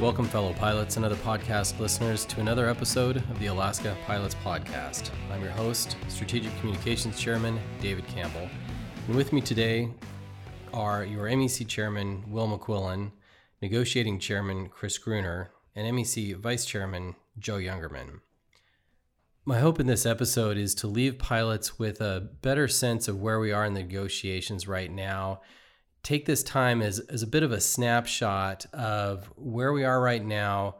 Welcome, fellow pilots and other podcast listeners, to another episode of the Alaska Pilots Podcast. I'm your host, Strategic Communications Chairman David Campbell. And with me today are your MEC Chairman Will McQuillen, Negotiating Chairman Chris Gruner, and MEC Vice Chairman Joe Youngerman. My hope in this episode is to leave pilots with a better sense of where we are in the negotiations right now. Take this time as, as a bit of a snapshot of where we are right now,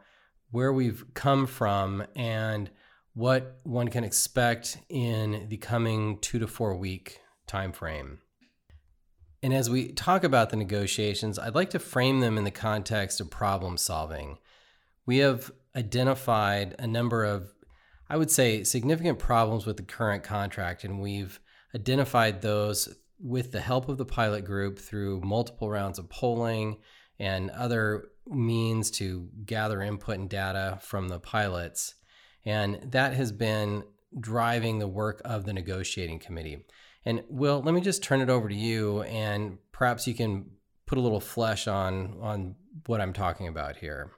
where we've come from, and what one can expect in the coming two to four week time frame. And as we talk about the negotiations, I'd like to frame them in the context of problem solving. We have identified a number of I would say, significant problems with the current contract, and we've identified those with the help of the pilot group through multiple rounds of polling and other means to gather input and data from the pilots. And that has been driving the work of the negotiating committee. And Will, let me just turn it over to you, and perhaps you can put a little flesh on on what I'm talking about here.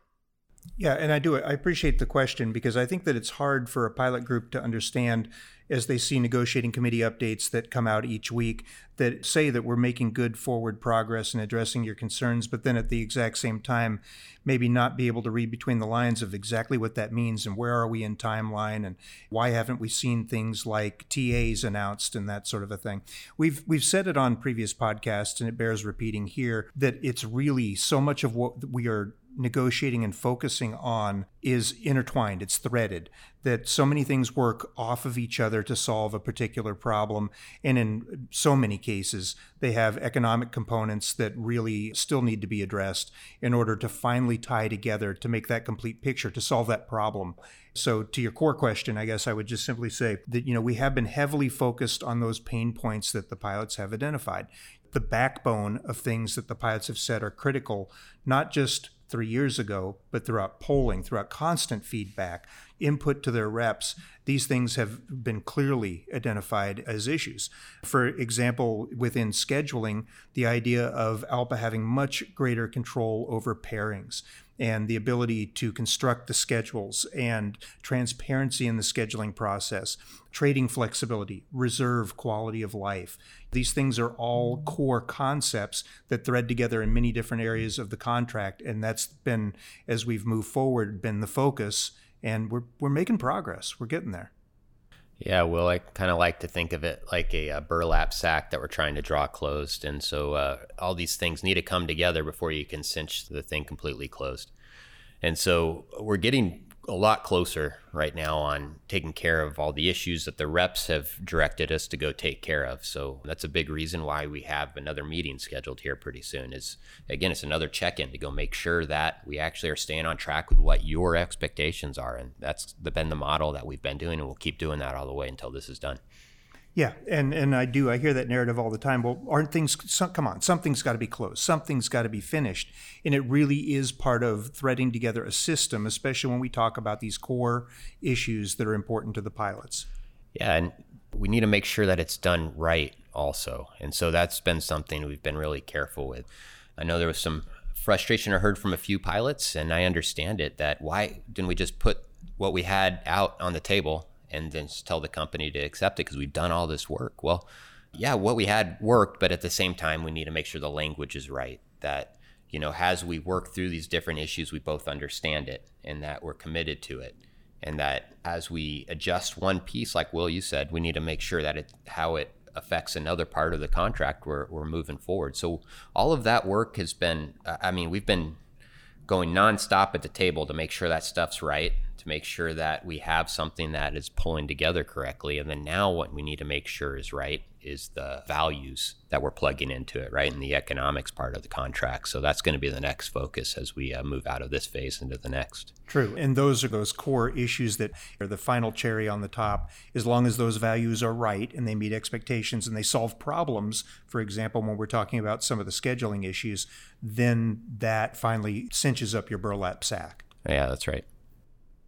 Yeah, and I do. I appreciate the question because I think that it's hard for a pilot group to understand as they see negotiating committee updates that come out each week that say that we're making good forward progress in addressing your concerns, but then at the exact same time, maybe not be able to read between the lines of exactly what that means and where are we in timeline and why haven't we seen things like TAs announced and that sort of a thing. We've we've said it on previous podcasts and it bears repeating here that it's really so much of what we are negotiating and focusing on is intertwined, it's threaded, that so many things work off of each other to solve a particular problem. And in so many cases, they have economic components that really still need to be addressed in order to finally tie together to make that complete picture, to solve that problem. So to your core question, I guess I would just simply say that you know we have been heavily focused on those pain points that the pilots have identified. The backbone of things that the pilots have said are critical, not just three years ago, but throughout polling, throughout constant feedback, input to their reps, these things have been clearly identified as issues. For example, within scheduling, the idea of ALPA having much greater control over pairings and the ability to construct the schedules and transparency in the scheduling process, trading flexibility, reserve quality of life. These things are all core concepts that thread together in many different areas of the contract. And that's been, as we've moved forward, been the focus. And we're, we're making progress. We're getting there. Yeah, well, I kind of like to think of it like a, a, burlap sack that we're trying to draw closed. And so uh, all these things need to come together before you can cinch the thing completely closed. And so we're getting a lot closer right now on taking care of all the issues that the reps have directed us to go take care of. So that's a big reason why we have another meeting scheduled here pretty soon. Is again, it's another check-in to go make sure that we actually are staying on track with what your expectations are, and that's been the model that we've been doing, and we'll keep doing that all the way until this is done. Yeah, and and I do. I hear that narrative all the time. Well, aren't things? Some, come on, something's got to be closed. Something's got to be finished, and it really is part of threading together a system, especially when we talk about these core issues that are important to the pilots. Yeah, and we need to make sure that it's done right, also. And so that's been something we've been really careful with. I know there was some frustration I heard from a few pilots, and I understand it. That why didn't we just put what we had out on the table and then tell the company to accept it because we've done all this work. Well, yeah, what we had worked, but at the same time, we need to make sure the language is right. That, you know, as we work through these different issues, we both understand it and that we're committed to it. And that as we adjust one piece, like Will, you said, we need to make sure that it, how it affects another part of the contract, we're, we're moving forward. So all of that work has been, I mean, we've been going nonstop at the table to make sure that stuff's right to make sure that we have something that is pulling together correctly. And then now what we need to make sure is right is the values that we're plugging into it, right? And the economics part of the contract. So that's going to be the next focus as we uh, move out of this phase into the next. True. And those are those core issues that are the final cherry on the top. As long as those values are right and they meet expectations and they solve problems, for example, when we're talking about some of the scheduling issues, then that finally cinches up your burlap sack. Yeah, that's right.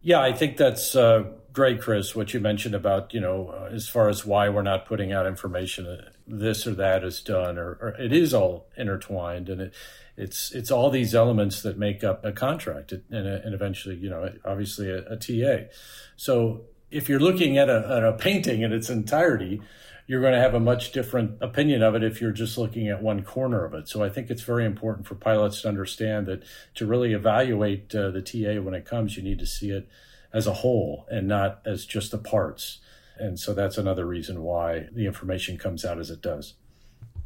Yeah, I think that's uh, great, Chris. What you mentioned about you know, uh, as far as why we're not putting out information, uh, this or that is done, or, or it is all intertwined, and it, it's it's all these elements that make up a contract, and, and eventually, you know, obviously a, a TA. So if you're looking at a, at a painting in its entirety, you're going to have a much different opinion of it if you're just looking at one corner of it. So I think it's very important for pilots to understand that to really evaluate uh, the TA when it comes, you need to see it as a whole and not as just the parts. And so that's another reason why the information comes out as it does.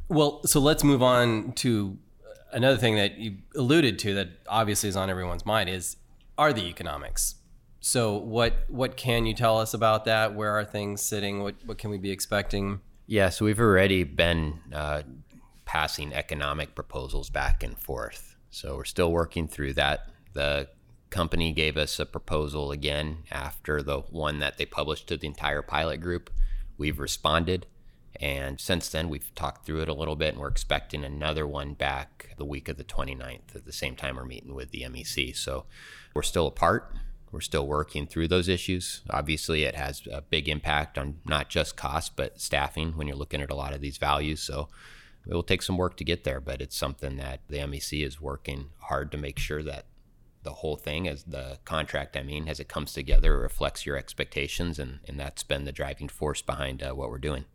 Well, so let's move on to another thing that you alluded to that obviously is on everyone's mind is are the economics so what what can you tell us about that? Where are things sitting? What what can we be expecting? Yeah, so we've already been uh, passing economic proposals back and forth. So we're still working through that. The company gave us a proposal again after the one that they published to the entire pilot group. We've responded. And since then, we've talked through it a little bit, and we're expecting another one back the week of the 29th at the same time we're meeting with the MEC. So we're still apart. We're still working through those issues. Obviously, it has a big impact on not just cost, but staffing when you're looking at a lot of these values. So it will take some work to get there, but it's something that the MEC is working hard to make sure that the whole thing, as the contract, I mean, as it comes together, reflects your expectations. And, and that's been the driving force behind uh, what we're doing.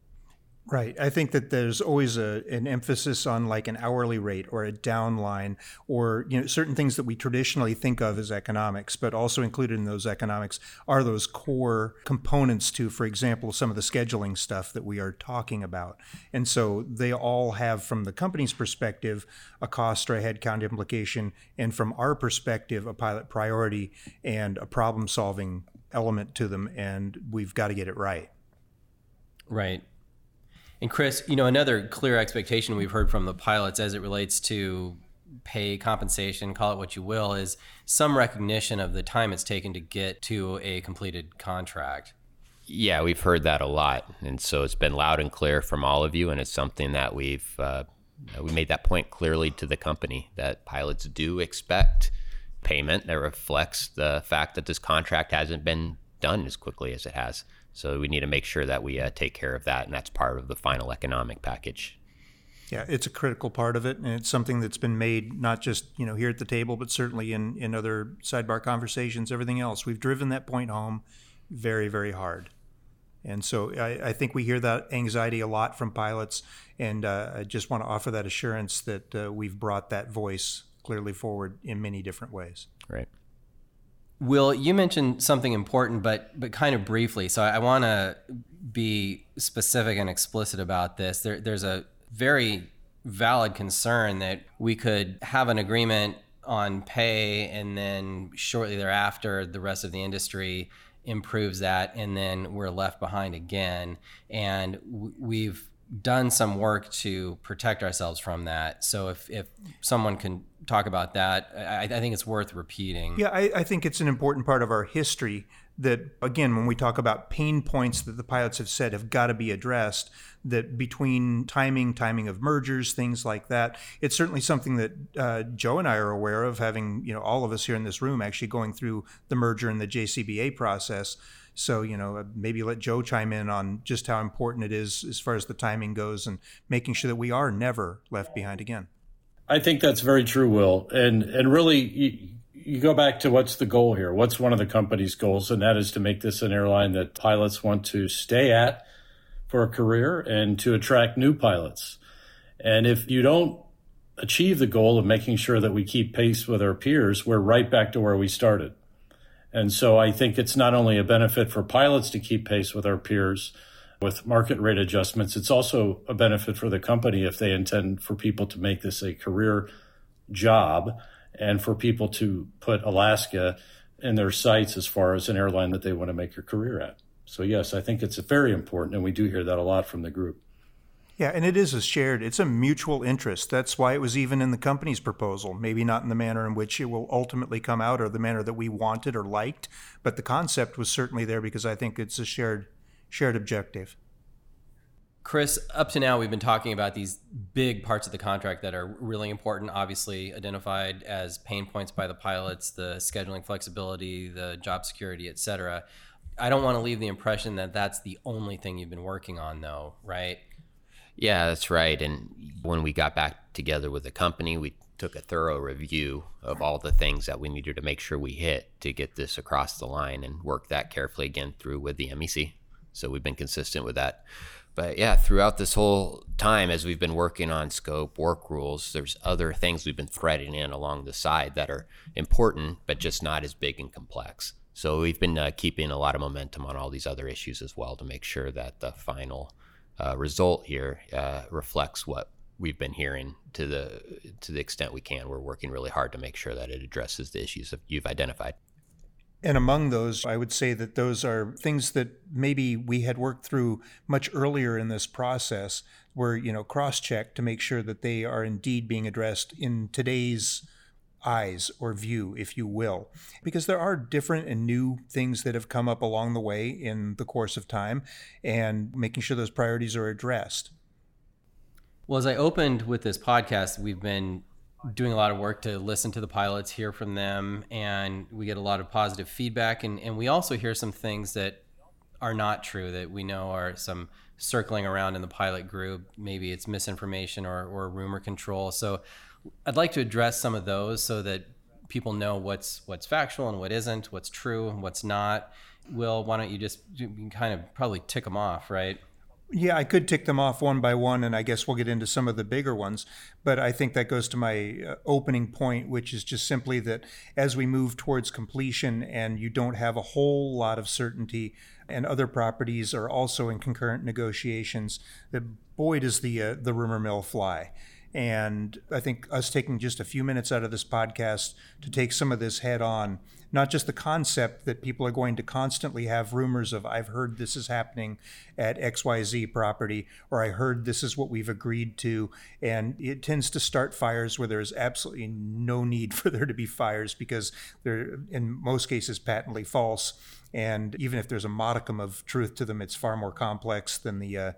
Right. I think that there's always a, an emphasis on like an hourly rate or a downline or you know certain things that we traditionally think of as economics, but also included in those economics are those core components to, for example, some of the scheduling stuff that we are talking about. And so they all have, from the company's perspective, a cost or a headcount implication, and from our perspective, a pilot priority and a problem solving element to them. And we've got to get it right. Right. And Chris, you know, another clear expectation we've heard from the pilots as it relates to pay compensation, call it what you will, is some recognition of the time it's taken to get to a completed contract. Yeah, we've heard that a lot, and so it's been loud and clear from all of you, and it's something that we've uh, we made that point clearly to the company that pilots do expect payment that reflects the fact that this contract hasn't been done as quickly as it has. So we need to make sure that we uh, take care of that, and that's part of the final economic package. Yeah, it's a critical part of it, and it's something that's been made not just you know here at the table, but certainly in in other sidebar conversations, everything else. We've driven that point home very, very hard, and so I, I think we hear that anxiety a lot from pilots, and uh, I just want to offer that assurance that uh, we've brought that voice clearly forward in many different ways. Right. Will, you mentioned something important, but but kind of briefly. So I, I want to be specific and explicit about this. There, there's a very valid concern that we could have an agreement on pay, and then shortly thereafter, the rest of the industry improves that, and then we're left behind again. And we've done some work to protect ourselves from that. So if, if someone can talk about that, I, I think it's worth repeating. Yeah, I, I, think it's an important part of our history that, again, when we talk about pain points that the pilots have said have got to be addressed, that between timing, timing of mergers, things like that, it's certainly something that uh, Joe and I are aware of, having, you know, all of us here in this room actually going through the merger and the JCBA process. So, you know, uh, maybe let Joe chime in on just how important it is as far as the timing goes and making sure that we are never left behind again. I think that's very true, Will. And and really you, you go back to what's the goal here? What's one of the company's goals? And that is to make this an airline that pilots want to stay at for a career and to attract new pilots. And if you don't achieve the goal of making sure that we keep pace with our peers, we're right back to where we started. And so I think it's not only a benefit for pilots to keep pace with our peers with market rate adjustments, it's also a benefit for the company if they intend for people to make this a career job and for people to put Alaska in their sights as far as an airline that they want to make a career at. So, yes, I think it's very important, and we do hear that a lot from the group. Yeah, and it is a shared, it's a mutual interest. That's why it was even in the company's proposal. Maybe not in the manner in which it will ultimately come out or the manner that we wanted or liked, but the concept was certainly there because I think it's a shared shared objective. Chris, up to now, we've been talking about these big parts of the contract that are really important, obviously identified as pain points by the pilots, the scheduling flexibility, the job security, et cetera. I don't want to leave the impression that that's the only thing you've been working on, though, right? Yeah, that's right. And when we got back together with the company, we took a thorough review of all the things that we needed to make sure we hit to get this across the line and work that carefully again through with the MEC. So we've been consistent with that. But yeah, throughout this whole time, as we've been working on scope, work rules, there's other things we've been threading in along the side that are important, but just not as big and complex. So we've been uh, keeping a lot of momentum on all these other issues as well to make sure that the final uh, result here uh, reflects what we've been hearing to the to the extent we can. We're working really hard to make sure that it addresses the issues that you've identified. And among those, I would say that those are things that maybe we had worked through much earlier in this process, were you know cross-checked to make sure that they are indeed being addressed in today's eyes or view, if you will, because there are different and new things that have come up along the way in the course of time, and making sure those priorities are addressed. Well, as I opened with this podcast, we've been doing a lot of work to listen to the pilots, hear from them, and we get a lot of positive feedback. And, and we also hear some things that are not true that we know are some circling around in the pilot group. Maybe it's misinformation or, or rumor control. So I'd like to address some of those so that people know what's what's factual and what isn't, what's true and what's not. Will, why don't you just you kind of probably tick them off, right? Yeah, I could tick them off one by one, and I guess we'll get into some of the bigger ones. But I think that goes to my uh, opening point, which is just simply that as we move towards completion and you don't have a whole lot of certainty, and other properties are also in concurrent negotiations, that boy does the uh, the rumor mill fly. And I think us taking just a few minutes out of this podcast to take some of this head on, not just the concept that people are going to constantly have rumors of, I've heard this is happening at XYZ property, or I heard this is what we've agreed to. And it tends to start fires where there's absolutely no need for there to be fires because they're, in most cases, patently false. And even if there's a modicum of truth to them, it's far more complex than the uh,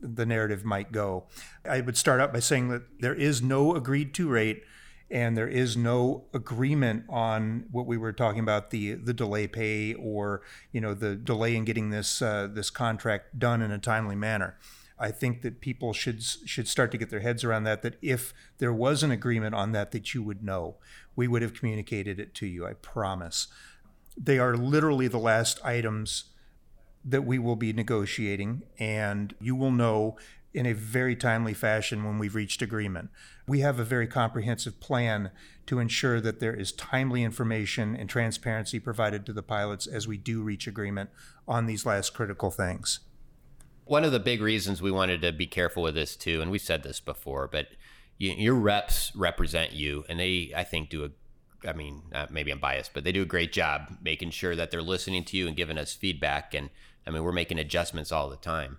the narrative might go. I would start out by saying that there is no agreed to rate and there is no agreement on what we were talking about the the delay pay or you know the delay in getting this uh, this contract done in a timely manner. I think that people should should start to get their heads around that. That if there was an agreement on that, that you would know. We would have communicated it to you. I promise. They are literally the last items that we will be negotiating, and you will know in a very timely fashion when we've reached agreement. We have a very comprehensive plan to ensure that there is timely information and transparency provided to the pilots as we do reach agreement on these last critical things. One of the big reasons we wanted to be careful with this too, and we've said this before, but you, your reps represent you, and they, I think, do a I mean, uh, maybe I'm biased, but they do a great job making sure that they're listening to you and giving us feedback. And I mean, we're making adjustments all the time.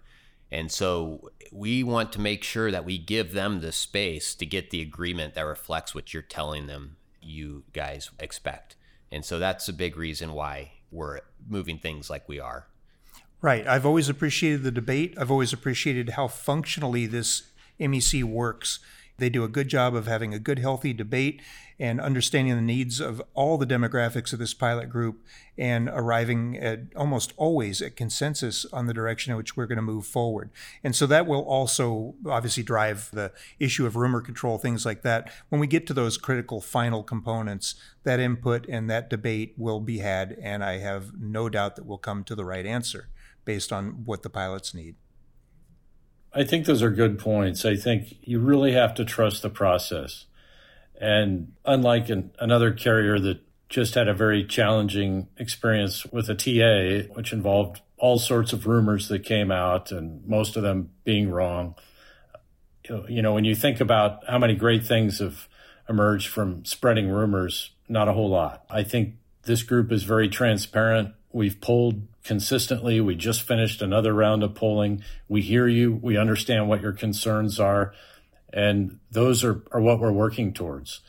And so we want to make sure that we give them the space to get the agreement that reflects what you're telling them you guys expect. And so that's a big reason why we're moving things like we are. Right. I've always appreciated the debate. I've always appreciated how functionally this MEC works. They do a good job of having a good, healthy debate and understanding the needs of all the demographics of this pilot group and arriving at almost always at consensus on the direction in which we're going to move forward. And so that will also obviously drive the issue of rumor control, things like that. When we get to those critical final components, that input and that debate will be had, and I have no doubt that we'll come to the right answer based on what the pilots need. I think those are good points. I think you really have to trust the process. And unlike an, another carrier that just had a very challenging experience with a TA, which involved all sorts of rumors that came out and most of them being wrong. You know, when you think about how many great things have emerged from spreading rumors, not a whole lot. I think this group is very transparent. We've polled consistently. We just finished another round of polling. We hear you. We understand what your concerns are. And those are, are what we're working towards.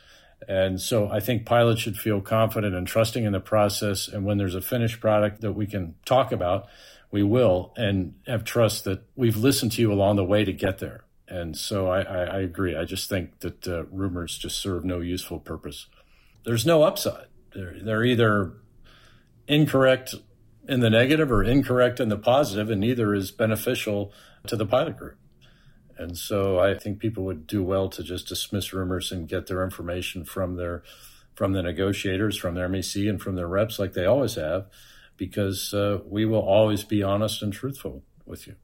And so I think pilots should feel confident and trusting in the process. And when there's a finished product that we can talk about, we will, and have trust that we've listened to you along the way to get there. And so I, I, I agree. I just think that uh, rumors just serve no useful purpose. There's no upside. They're, they're either incorrect in the negative or incorrect in the positive, and neither is beneficial to the pilot group. And so I think people would do well to just dismiss rumors and get their information from their from the negotiators, from their MEC, and from their reps, like they always have, because uh, we will always be honest and truthful with you.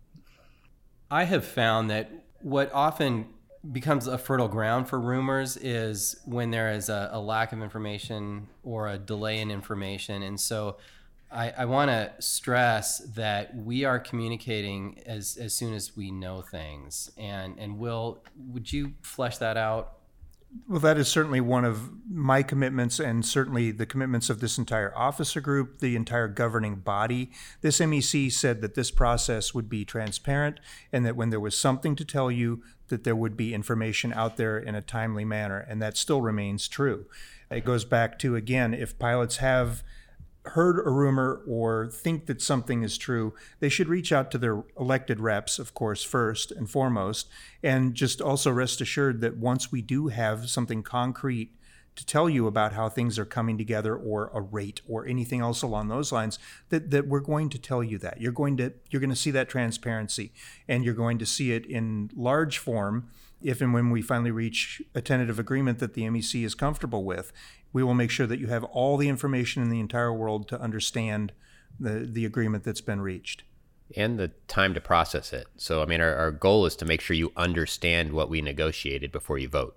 I have found that what often becomes a fertile ground for rumors is when there is a, a lack of information or a delay in information. And so I, I want to stress that we are communicating as, as soon as we know things. And, and Will, would you flesh that out? Well, that is certainly one of my commitments, and certainly the commitments of this entire officer group, the entire governing body. This MEC said that this process would be transparent and that when there was something to tell you, that there would be information out there in a timely manner, and that still remains true. It goes back to, again, if pilots have heard a rumor or think that something is true, they should reach out to their elected reps, of course, first and foremost, and just also rest assured that once we do have something concrete to tell you about how things are coming together or a rate or anything else along those lines that, that we're going to tell you that. You're going to you're going to see that transparency and you're going to see it in large form if and when we finally reach a tentative agreement that the MEC is comfortable with we will make sure that you have all the information in the entire world to understand the, the agreement that's been reached. And the time to process it. So, I mean, our, our goal is to make sure you understand what we negotiated before you vote.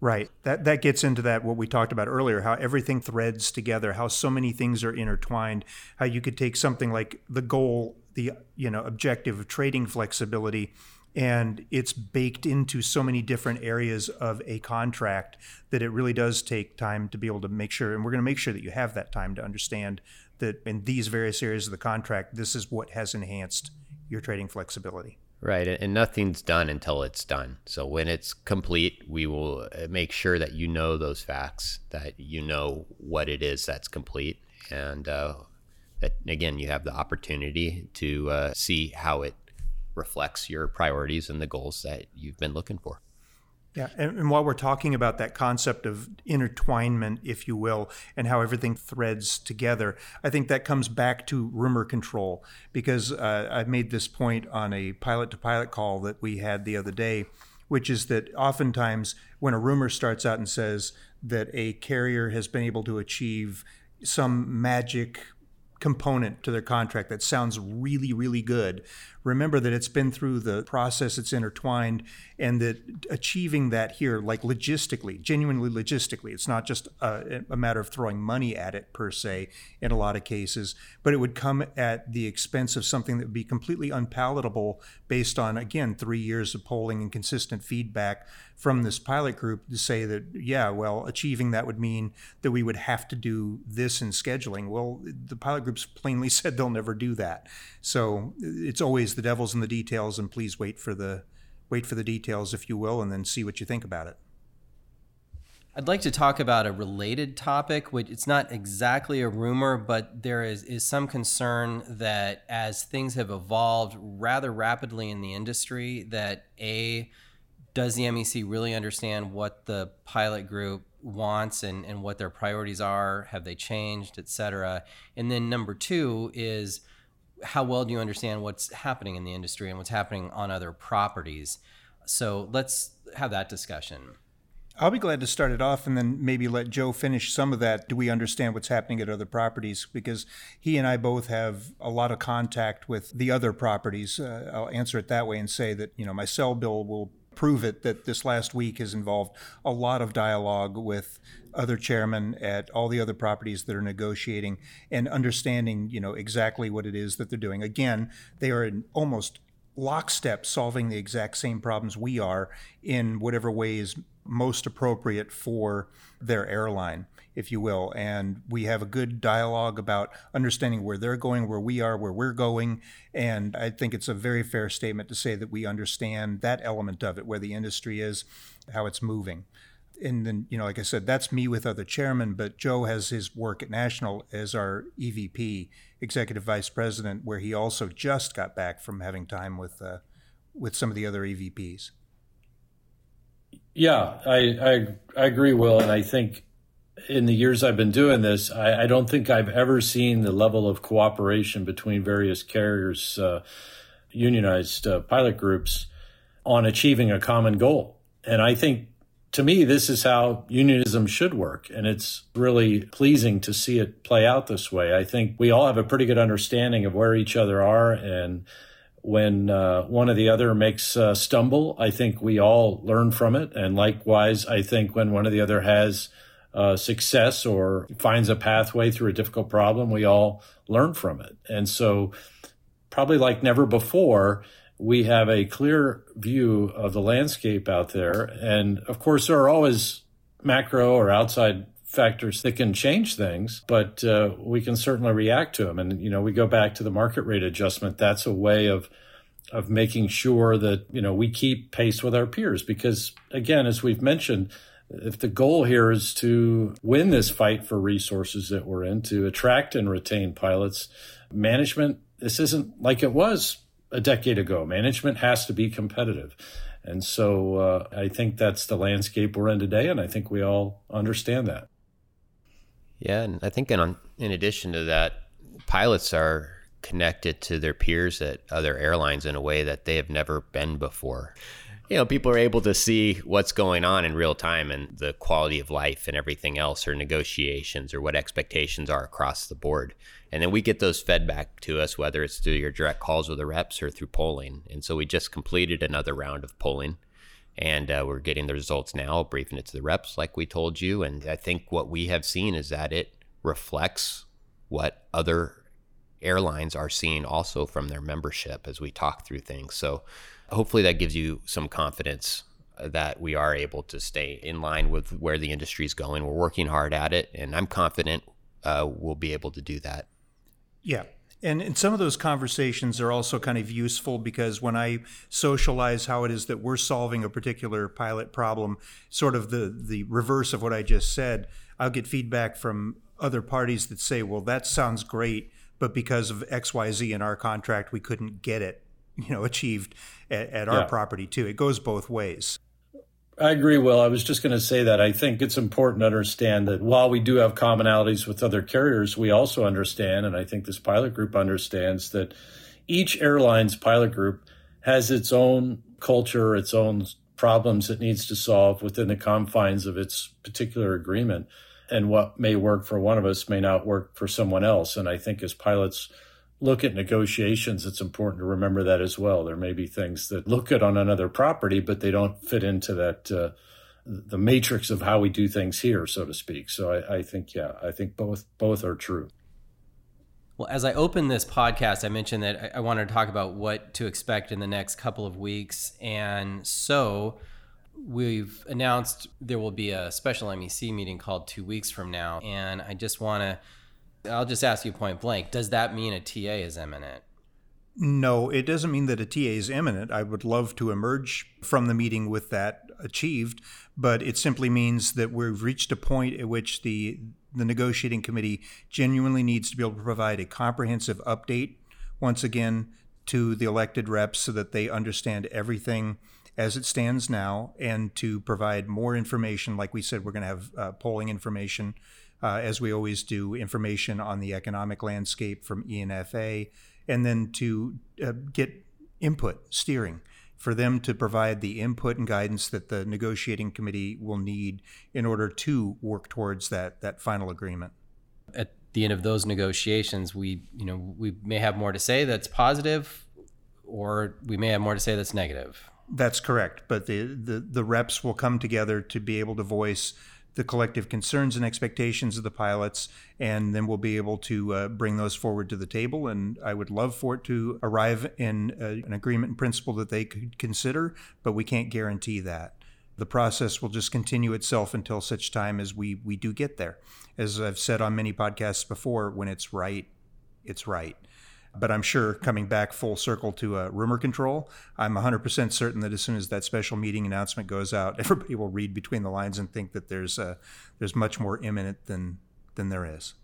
Right. That that gets into that what we talked about earlier, how everything threads together, how so many things are intertwined, how you could take something like the goal, the you know, objective of trading flexibility and it's baked into so many different areas of a contract that it really does take time to be able to make sure and we're going to make sure that you have that time to understand that in these various areas of the contract this is what has enhanced your trading flexibility. Right and nothing's done until it's done. So when it's complete we will uh, make sure that you know those facts that you know what it is that's complete and uh, that again you have the opportunity to uh, see how it reflects your priorities and the goals that you've been looking for. Yeah, and, and, while we're talking about that concept of intertwinement, if you will, and how everything threads together, I think that comes back to rumor control because uh, I made this point on a pilot to pilot call that we had the other day, which is that oftentimes when a rumor starts out and says that a carrier has been able to achieve some magic component to their contract that sounds really, really good, remember that it's been through the process, it's intertwined, and that achieving that here, like logistically, genuinely logistically, it's not just a, a, matter of throwing money at it per se in a lot of cases, but it would come at the expense of something that would be completely unpalatable based on, again, three years of polling and consistent feedback from this pilot group to say that, yeah, well, achieving that would mean that we would have to do this in scheduling. Well, the pilot groups plainly said they'll never do that. So it's always the devil's in the details, and please wait for the wait for the details, if you will, and then see what you think about it. I'd like to talk about a related topic, which it's not exactly a rumor, but there is, is some concern that as things have evolved rather rapidly in the industry, that A, does the MEC really understand what the pilot group wants and, and what their priorities are? Have they changed, et cetera? And then number two is how well do you understand what's happening in the industry and what's happening on other properties? So let's have that discussion. I'll be glad to start it off and then maybe let Joe finish some of that. Do we understand what's happening at other properties? Because he and I both have a lot of contact with the other properties. Uh, I'll answer it that way and say that, you know, my cell bill will prove it that this last week has involved a lot of dialogue with other chairmen at all the other properties that are negotiating and understanding, you know, exactly what it is that they're doing. Again, they are in almost lockstep solving the exact same problems we are in whatever way is most appropriate for their airline, if you will. And we have a good dialogue about understanding where they're going, where we are, where we're going. And I think it's a very fair statement to say that we understand that element of it, where the industry is, how it's moving. and then you know like i said that's me with other chairmen but joe has his work at national as our evp executive vice president where he also just got back from having time with uh, with some of the other evps yeah I, I i agree will and i think in the years I've been doing this, I, I, don't think I've ever seen the level of cooperation between various carriers, uh, unionized uh, pilot groups, on achieving a common goal. And I think to me, this is how unionism should work. And it's really pleasing to see it play out this way. I think we all have a pretty good understanding of where each other are. And when uh, one or the other makes a stumble, I think we all learn from it. And likewise, I think when one or the other has uh, success or finds a pathway through a difficult problem, we all learn from it. And so, probably like never before, we have a clear view of the landscape out there. And of course, there are always macro or outside factors that can change things, but uh, we can certainly react to them. And, you know, we go back to the market rate adjustment. That's a way of of making sure that, you know, we keep pace with our peers. Because again, as we've mentioned, if the goal here is to win this fight for resources that we're in, to attract and retain pilots, management, this isn't like it was a decade ago. Management has to be competitive. And so uh, I think that's the landscape we're in today, and I think we all understand that. Yeah, and I think in, in addition to that, pilots are connected to their peers at other airlines in a way that they have never been before you know, people are able to see what's going on in real time and the quality of life and everything else, or negotiations, or what expectations are across the board. And then we get those fed back to us, whether it's through your direct calls with the reps or through polling. And so we just completed another round of polling and uh, we're getting the results now, briefing it to the reps, like we told you. And I think what we have seen is that it reflects what other airlines are seeing also from their membership as we talk through things. So hopefully that gives you some confidence uh, that we are able to stay in line with where the industry is going. We're working hard at it, and I'm confident uh, we'll be able to do that. Yeah. And, and some of those conversations are also kind of useful because when I socialize how it is that we're solving a particular pilot problem, sort of the, the reverse of what I just said, I'll get feedback from other parties that say, well, that sounds great, but because of XYZ in our contract, we couldn't get it you know achieved at, at our yeah. property too. It goes both ways. I agree, Will. I was just going to say that I think it's important to understand that while we do have commonalities with other carriers, we also understand, and I think this pilot group understands that each airline's pilot group has its own culture, its own problems it needs to solve within the confines of its particular agreement. And what may work for one of us may not work for someone else. And I think as pilots, look at negotiations, it's important to remember that as well. There may be things that look good on another property, but they don't fit into that uh, the matrix of how we do things here, so to speak. So I, I think, yeah, I think both both are true. Well, as I open this podcast, I mentioned that I wanted to talk about what to expect in the next couple of weeks, and so we've announced there will be a special MEC meeting called two weeks from now, and I just want to I'll just ask you point blank. Does that mean a TA is imminent? No, it doesn't mean that a TA is imminent. I would love to emerge from the meeting with that achieved, but it simply means that we've reached a point at which the the negotiating committee genuinely needs to be able to provide a comprehensive update once again to the elected reps so that they understand everything as it stands now and to provide more information like we said we're going to have uh, polling information uh, as we always do, information on the economic landscape from ENFA, and then to uh, get input, steering, for them to provide the input and guidance that the negotiating committee will need in order to work towards that, that final agreement. At the end of those negotiations, we, you know, we may have more to say that's positive, or we may have more to say that's negative. That's correct. But the, the, the reps will come together to be able to voice the collective concerns and expectations of the pilots, and then we'll be able to uh, bring those forward to the table. And I would love for it to arrive in uh, an agreement in principle that they could consider, but we can't guarantee that. The process will just continue itself until such time as we, we do get there. As I've said on many podcasts before, when it's right, it's right. But I'm sure coming back full circle to uh, rumor control, I'm 100% certain that as soon as that special meeting announcement goes out, everybody will read between the lines and think that there's uh, there's much more imminent than than there is.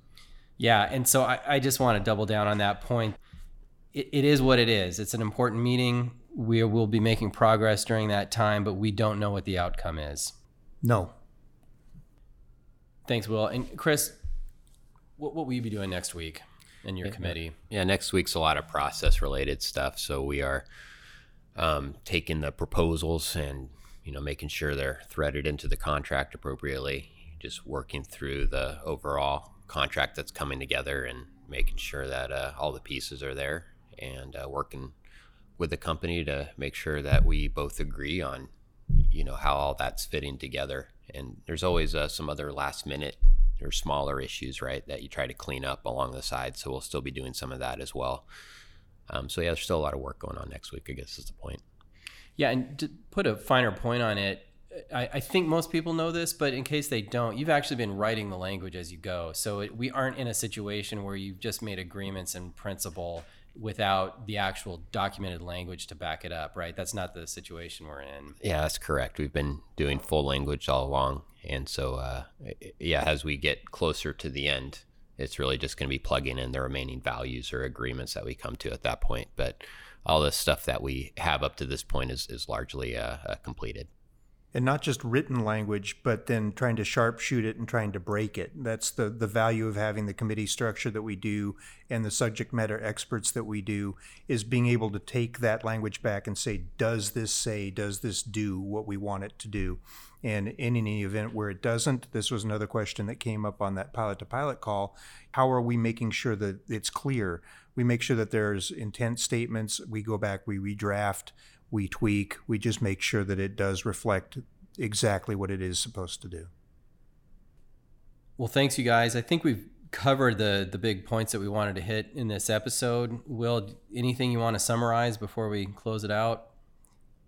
Yeah, and so I, I just want to double down on that point. It, it is what it is. It's an important meeting. We will be making progress during that time, but we don't know what the outcome is. No. Thanks, Will. And Chris, what, what will you be doing next week in your yeah, committee? Yeah, next week's a lot of process related stuff. So we are um, taking the proposals and you know making sure they're threaded into the contract appropriately. Just working through the overall contract that's coming together and making sure that uh, all the pieces are there and uh, working with the company to make sure that we both agree on you know how all that's fitting together and there's always uh, some other last minute or smaller issues right that you try to clean up along the side so we'll still be doing some of that as well um, so yeah there's still a lot of work going on next week i guess is the point yeah and to put a finer point on it I, I, think most people know this, but in case they don't, you've actually been writing the language as you go. So it, we aren't in a situation where you've just made agreements in principle without the actual documented language to back it up, right? That's not the situation we're in. Yeah, that's correct. We've been doing full language all along. And so, uh, yeah, as we get closer to the end, it's really just going to be plugging in the remaining values or agreements that we come to at that point. But all the stuff that we have up to this point is, is largely uh, uh, completed and not just written language, but then trying to sharpshoot it and trying to break it. That's the, the value of having the committee structure that we do and the subject matter experts that we do is being able to take that language back and say, does this say, does this do what we want it to do? And in any event where it doesn't, this was another question that came up on that pilot to pilot call. How are we making sure that it's clear? We make sure that there's intent statements. We go back, we redraft, we tweak, we just make sure that it does reflect exactly what it is supposed to do. Well, thanks, you guys. I think we've covered the the big points that we wanted to hit in this episode. Will, anything you want to summarize before we close it out?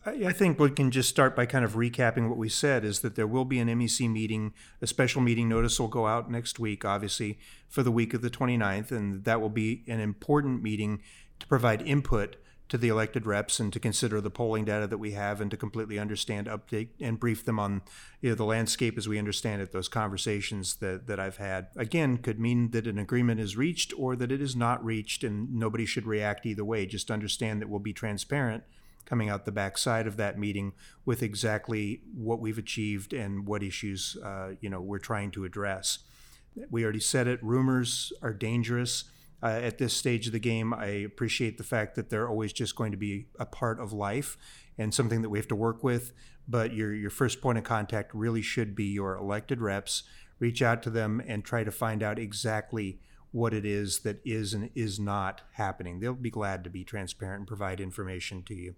I think we can just start by kind of recapping what we said is that there will be an MEC meeting, a special meeting notice will go out next week, obviously, for the week of the 29th, and that will be an important meeting to provide input to the elected reps and to consider the polling data that we have and to completely understand, update, and brief them on you know, the landscape as we understand it. Those conversations that, that I've had, again, could mean that an agreement is reached or that it is not reached, and nobody should react either way. Just understand that we'll be transparent coming out the backside of that meeting with exactly what we've achieved and what issues uh, you know we're trying to address. We already said it. Rumors are dangerous uh, at this stage of the game. I appreciate the fact that they're always just going to be a part of life and something that we have to work with. But your your first point of contact really should be your elected reps. Reach out to them and try to find out exactly what it is that is and is not happening. They'll be glad to be transparent and provide information to you.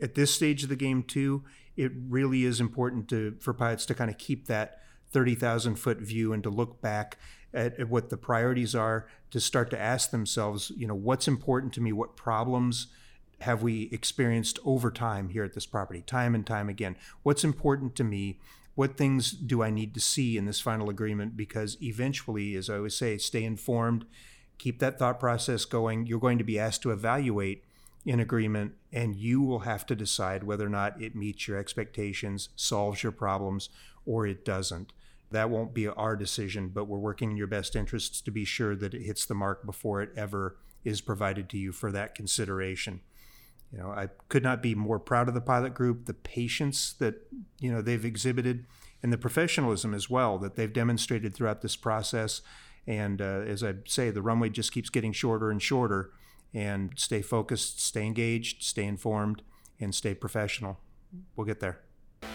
At this stage of the game, too, it really is important to for pilots to kind of keep that 30,000 foot view and to look back at, at, what the priorities are to start to ask themselves, you know, what's important to me? What problems have we experienced over time here at this property, time and time again? What's important to me? What things do I need to see in this final agreement? Because eventually, as I always say, stay informed, keep that thought process going. You're going to be asked to evaluate an agreement, and you will have to decide whether or not it meets your expectations, solves your problems, or it doesn't. That won't be our decision, but we're working in your best interests to be sure that it hits the mark before it ever is provided to you for that consideration. You know, I could not be more proud of the pilot group, the patience that, you know, they've exhibited and the professionalism as well that they've demonstrated throughout this process. And uh, as I say, the runway just keeps getting shorter and shorter. And stay focused, stay engaged, stay informed, and stay professional. We'll get there. All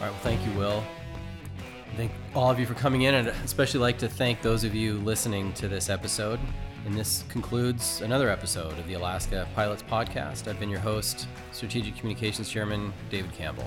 right. Well, thank you, Will. Thank all of you for coming in, and especially like to thank those of you listening to this episode. And this concludes another episode of the Alaska Pilots Podcast. I've been your host, Strategic Communications Chairman David Campbell.